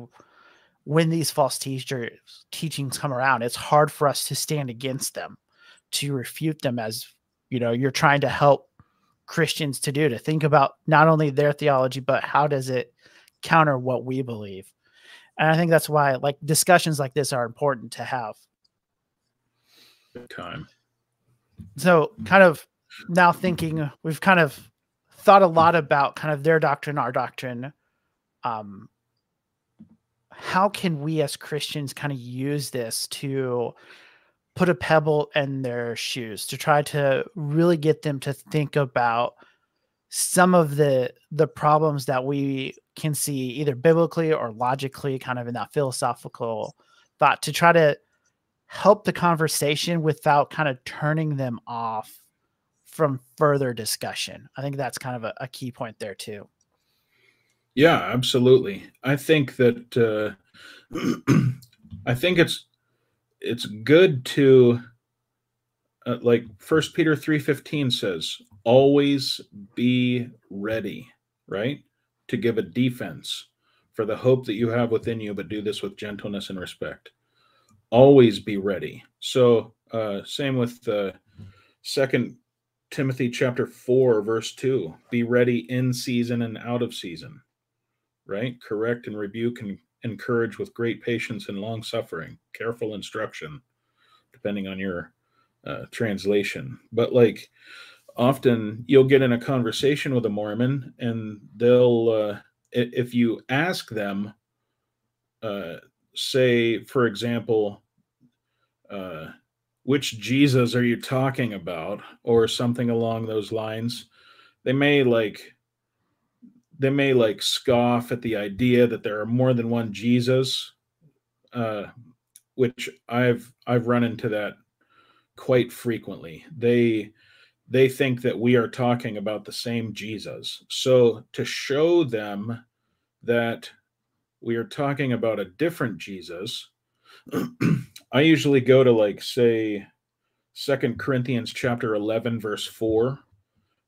when these false teachers teachings come around, it's hard for us to stand against them, to refute them as you know you're trying to help Christians to do to think about not only their theology but how does it counter what we believe. And I think that's why like discussions like this are important to have. Good time. So kind of now thinking we've kind of thought a lot about kind of their doctrine, our doctrine. Um, how can we as Christians kind of use this to put a pebble in their shoes to try to really get them to think about some of the the problems that we can see either biblically or logically kind of in that philosophical thought to try to help the conversation without kind of turning them off from further discussion. I think that's kind of a, a key point there too. Yeah, absolutely. I think that uh, I think it's it's good to uh, like First Peter three fifteen says, always be ready, right, to give a defense for the hope that you have within you, but do this with gentleness and respect. Always be ready. So, uh, same with uh, Second Timothy chapter 4 verse 2 be ready in season and out of season right? Correct and rebuke and encourage with great patience and long suffering careful instruction depending on your uh, translation. But like often you'll get in a conversation with a mormon and they'll uh, if you ask them uh, say for example uh, which Jesus are you talking about, or something along those lines. They may like they may like scoff at the idea that there are more than one Jesus, uh, which I've I've run into that quite frequently. They they think that we are talking about the same Jesus. So to show them that we are talking about a different Jesus, I usually go to like say Second Corinthians chapter 11 verse 4.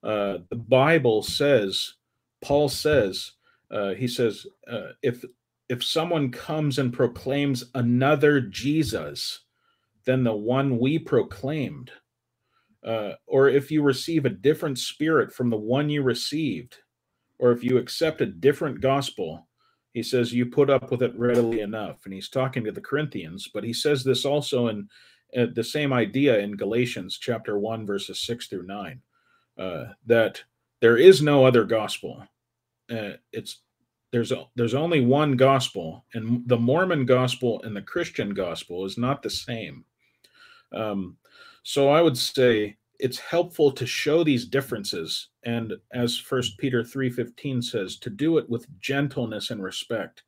Uh, the Bible says, Paul says, uh, he says, uh, if if someone comes and proclaims another Jesus than the one we proclaimed, uh, or if you receive a different spirit from the one you received, or if you accept a different gospel, he says you put up with it readily enough. And he's talking to the corinthians but he says this also in uh, the same idea in galatians chapter 1 verses 6 through 9 uh, that there is no other gospel. Uh, it's there's a, there's only one gospel and the mormon gospel and the christian gospel is not the same. Um, so i would say it's helpful to show these differences. And as first peter 3.15 says to do it with gentleness and respect.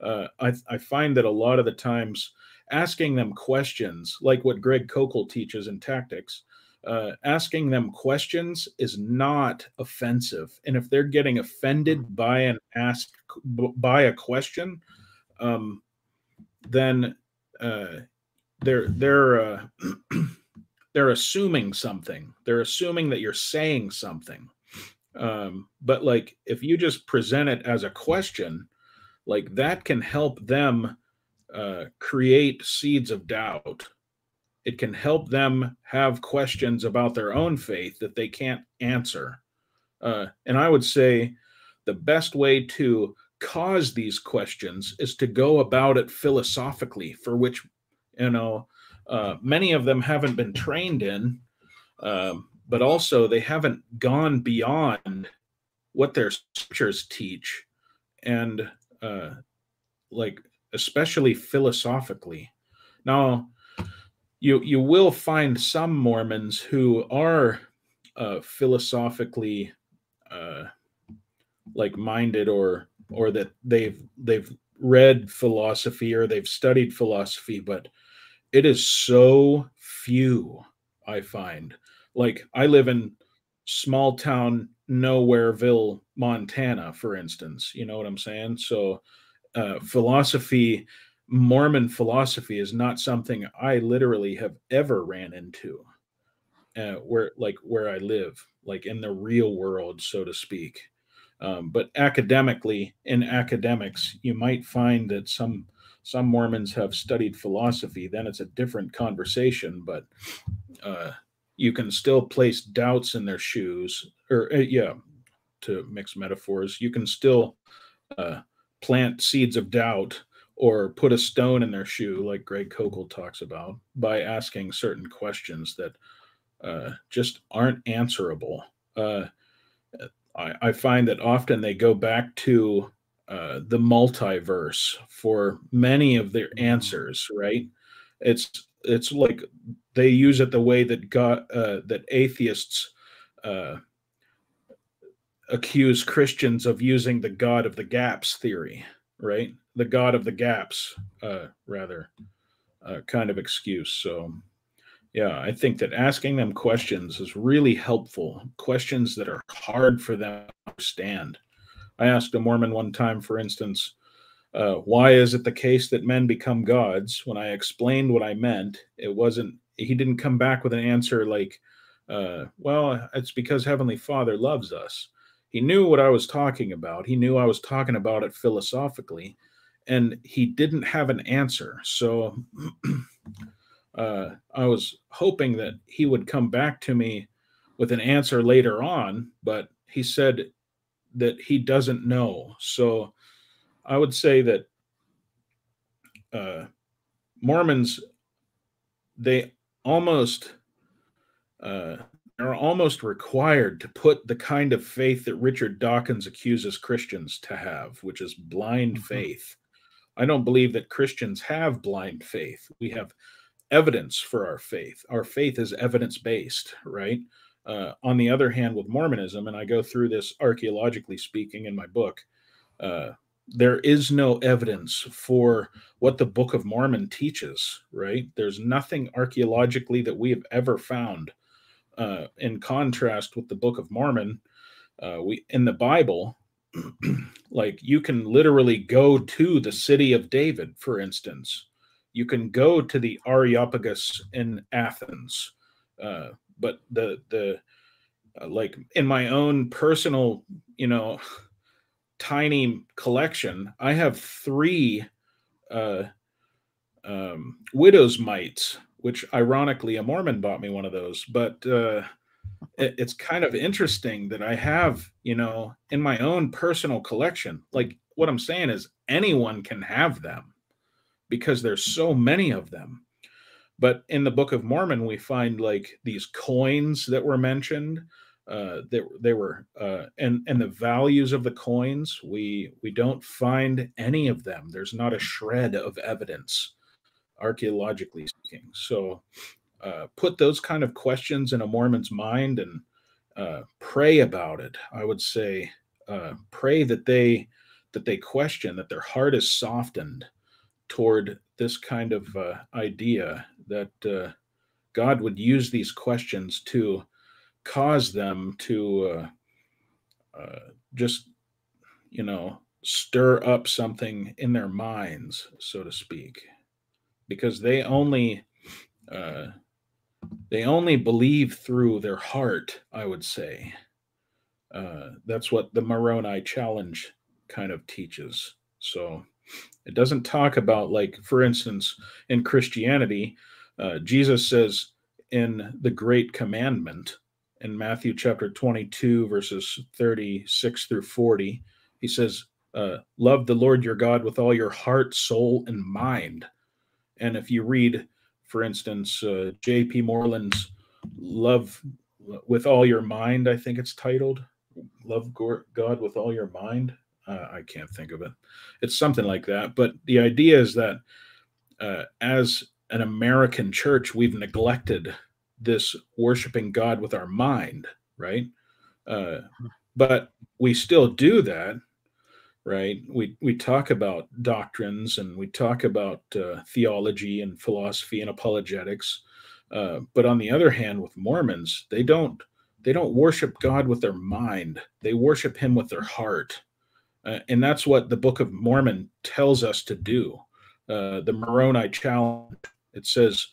Uh, I, I, find that a lot of the times asking them questions like what greg koukl teaches in tactics uh, asking them questions is not offensive. And if they're getting offended by an ask by a question um, then uh, they're they're uh, they're assuming something. They're assuming that you're saying something. Um, but like if you just present it as a question, like that can help them uh, create seeds of doubt. It can help them have questions about their own faith that they can't answer. Uh, and I would say the best way to cause these questions is to go about it philosophically, for which, you know, uh, many of them haven't been trained in, um, but also they haven't gone beyond what their scriptures teach, and uh, like especially philosophically. Now, you you will find some Mormons who are uh, philosophically uh, like minded or or that they've they've read philosophy or they've studied philosophy, but it is so few i find. Like i live in small town nowhereville montana for instance you know what i'm saying? So uh, philosophy mormon philosophy is not something i literally have ever ran into uh, where like where i live like in the real world so to speak. Um, but academically in academics you might find that some some Mormons have studied philosophy, then it's a different conversation. But uh, you can still place doubts in their shoes, or uh, yeah, to mix metaphors, you can still uh, plant seeds of doubt or put a stone in their shoe, like Greg Koukl talks about, by asking certain questions that uh, just aren't answerable. Uh, I, I, find that often they go back to uh, the multiverse for many of their mm-hmm. answers. Right? It's it's like they use it the way that God uh, that atheists uh, accuse Christians of using the God of the gaps theory, right? The God of the gaps, uh, rather, uh, kind of excuse. So, yeah, I think that asking them questions is really helpful. Questions that are hard for them to understand. I asked a Mormon one time, for instance, uh, why is it the case that men become gods? When I explained what I meant, it wasn't, he didn't come back with an answer like, uh, well, it's because Heavenly Father loves us he knew what I was talking about. He knew I was talking about it philosophically, and he didn't have an answer. So uh, I was hoping that he would come back to me with an answer later on, but he said that he doesn't know. So I would say that uh, Mormons, they almost uh, are almost required to put the kind of faith that Richard Dawkins accuses Christians to have, which is blind mm-hmm. faith. I don't believe that Christians have blind faith. We have evidence for our faith. Our faith is evidence based, right? Uh, on the other hand, with Mormonism, and I go through this archaeologically speaking in my book, uh, there is no evidence for what the Book of Mormon teaches, right? There's nothing archaeologically that we have ever found uh, in contrast with the Book of Mormon, uh, we in the Bible, like you can literally go to the city of David, for instance. You can go to the Areopagus in Athens, uh, but the the uh, like in my own personal, you know, tiny collection, I have three uh, um, widow's mites which ironically a Mormon bought me one of those. But uh, it, it's kind of interesting that I have, you know, in my own personal collection. Like what I'm saying is anyone can have them because there's so many of them. But in the Book of Mormon, we find like these coins that were mentioned. Uh, that they were uh, and and the values of the coins we we don't find any of them there's not a shred of evidence archaeologically speaking. So uh, put those kind of questions in a Mormon's mind and uh, pray about it. I would say uh, pray that they that they question that their heart is softened toward this kind of uh, idea that uh, God would use these questions to cause them to uh, just you know stir up something in their minds, so to speak because they only uh, they only believe through their heart. I would say uh, that's what the Moroni challenge kind of teaches. So it doesn't talk about like, for instance, in Christianity, uh, Jesus says in the Great Commandment in Matthew chapter 22, verses 36 through 40, he says, uh, Love the Lord your God with all your heart, soul, and mind. And if you read, for instance, uh, J.P. Moreland's Love with All Your Mind, I think it's titled, Love God with All Your Mind. Uh, I can't think of it. It's something like that. But the idea is that uh, as an American church, we've neglected this worshiping God with our mind, right? Uh, but we still do that right? We we talk about doctrines and we talk about uh, theology and philosophy and apologetics, uh, but on the other hand, with Mormons, they don't they don't worship God with their mind; they worship Him with their heart, uh, and that's what the Book of Mormon tells us to do. Uh, the Moroni challenge it says,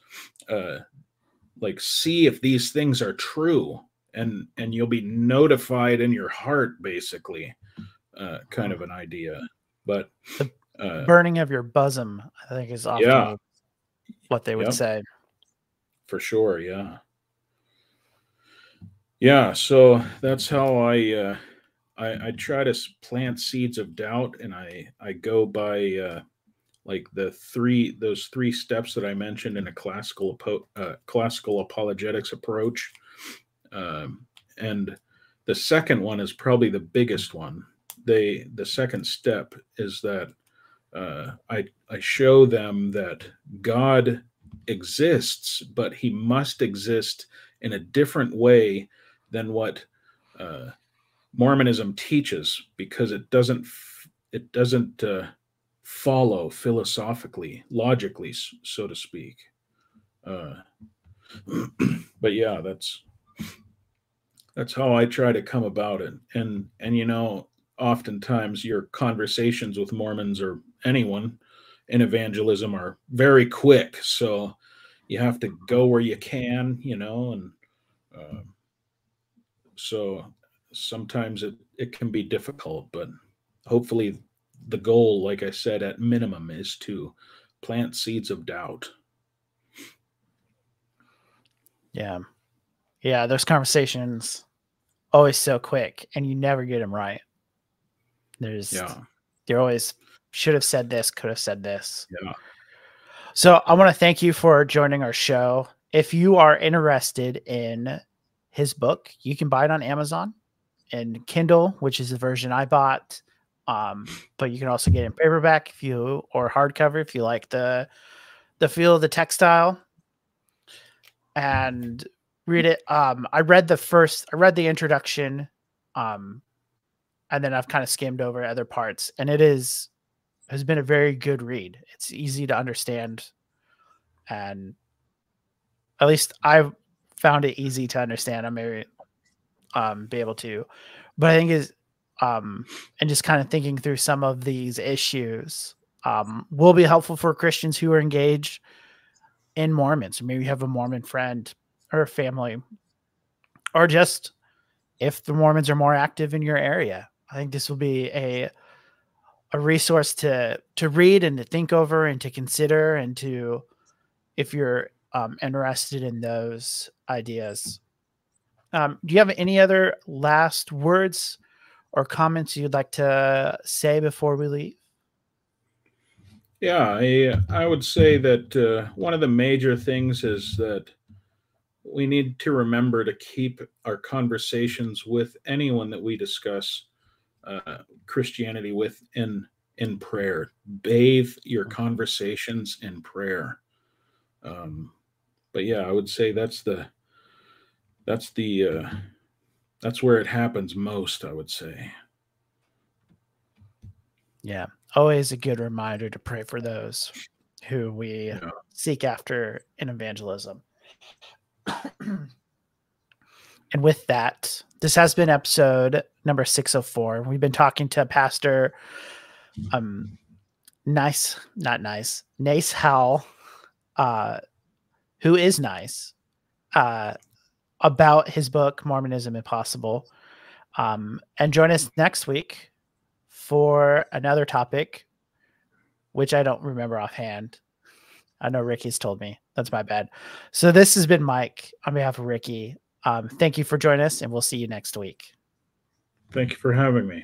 uh, like, see if these things are true, and and you'll be notified in your heart, basically uh, kind of an idea. But Uh, burning of your bosom, I think, is often Yeah. what they would Yep. say. for sure yeah yeah so that's how i uh i i try to plant seeds of doubt and i i go by uh like the three those three steps that i mentioned in a classical uh, classical apologetics approach. Um and the second one is probably the biggest one. They the second step is that uh, I I show them that God exists, but He must exist in a different way than what uh, Mormonism teaches, because it doesn't it doesn't uh, follow philosophically, logically, so to speak. Uh, but yeah, that's that's how I try to come about it, and and you know, oftentimes your conversations with Mormons or anyone in evangelism are very quick, so you have to go where you can, you know, and um so sometimes it it can be difficult, but hopefully the goal, like I said, at minimum, is to plant seeds of doubt. Yeah. Yeah. Those conversations always so quick and you never get them right. There's, Yeah, you're always should have said this, could have said this. yeah, So I want to thank you for joining our show. If you are interested in his book, you can buy it on Amazon and Kindle, which is the version I bought. Um, but you can also get in paperback if you or hardcover if you like the the feel of the textile and read it. Um, I read the first, I read the introduction, um, and then I've kind of skimmed over other parts, and it is has been a very good read. It's easy to understand, and at least I've found it easy to understand. I may um, be able to, but I think is um, and just kind of thinking through some of these issues um, will be helpful for Christians who are engaged in Mormons. Or maybe you have a Mormon friend or family, or just if the Mormons are more active in your area. I think this will be a a resource to to read and to think over and to consider and to if you're um, interested in those ideas. Um, do you have any other last words or comments you'd like to say before we leave? yeah. I I would say that uh, one of the major things is that we need to remember to keep our conversations with anyone that we discuss uh, Christianity with in in prayer. Bathe your conversations in prayer. Um, but yeah, I would say that's the that's the uh, that's where it happens most. I would say. Yeah, always a good reminder to pray for those who we Yeah. seek after in evangelism. and with that, this has been episode number 604. We've been talking to Pastor um nice, not nice, Nace Howell, uh, who is nice, uh, about his book Mormonism Impossible. Um, and join us next week for another topic, which I don't remember offhand. I know Ricky's told me. That's my bad. So this has been Mike on behalf of Ricky. Um, thank you for joining us, and we'll see you next week. Thank you for having me.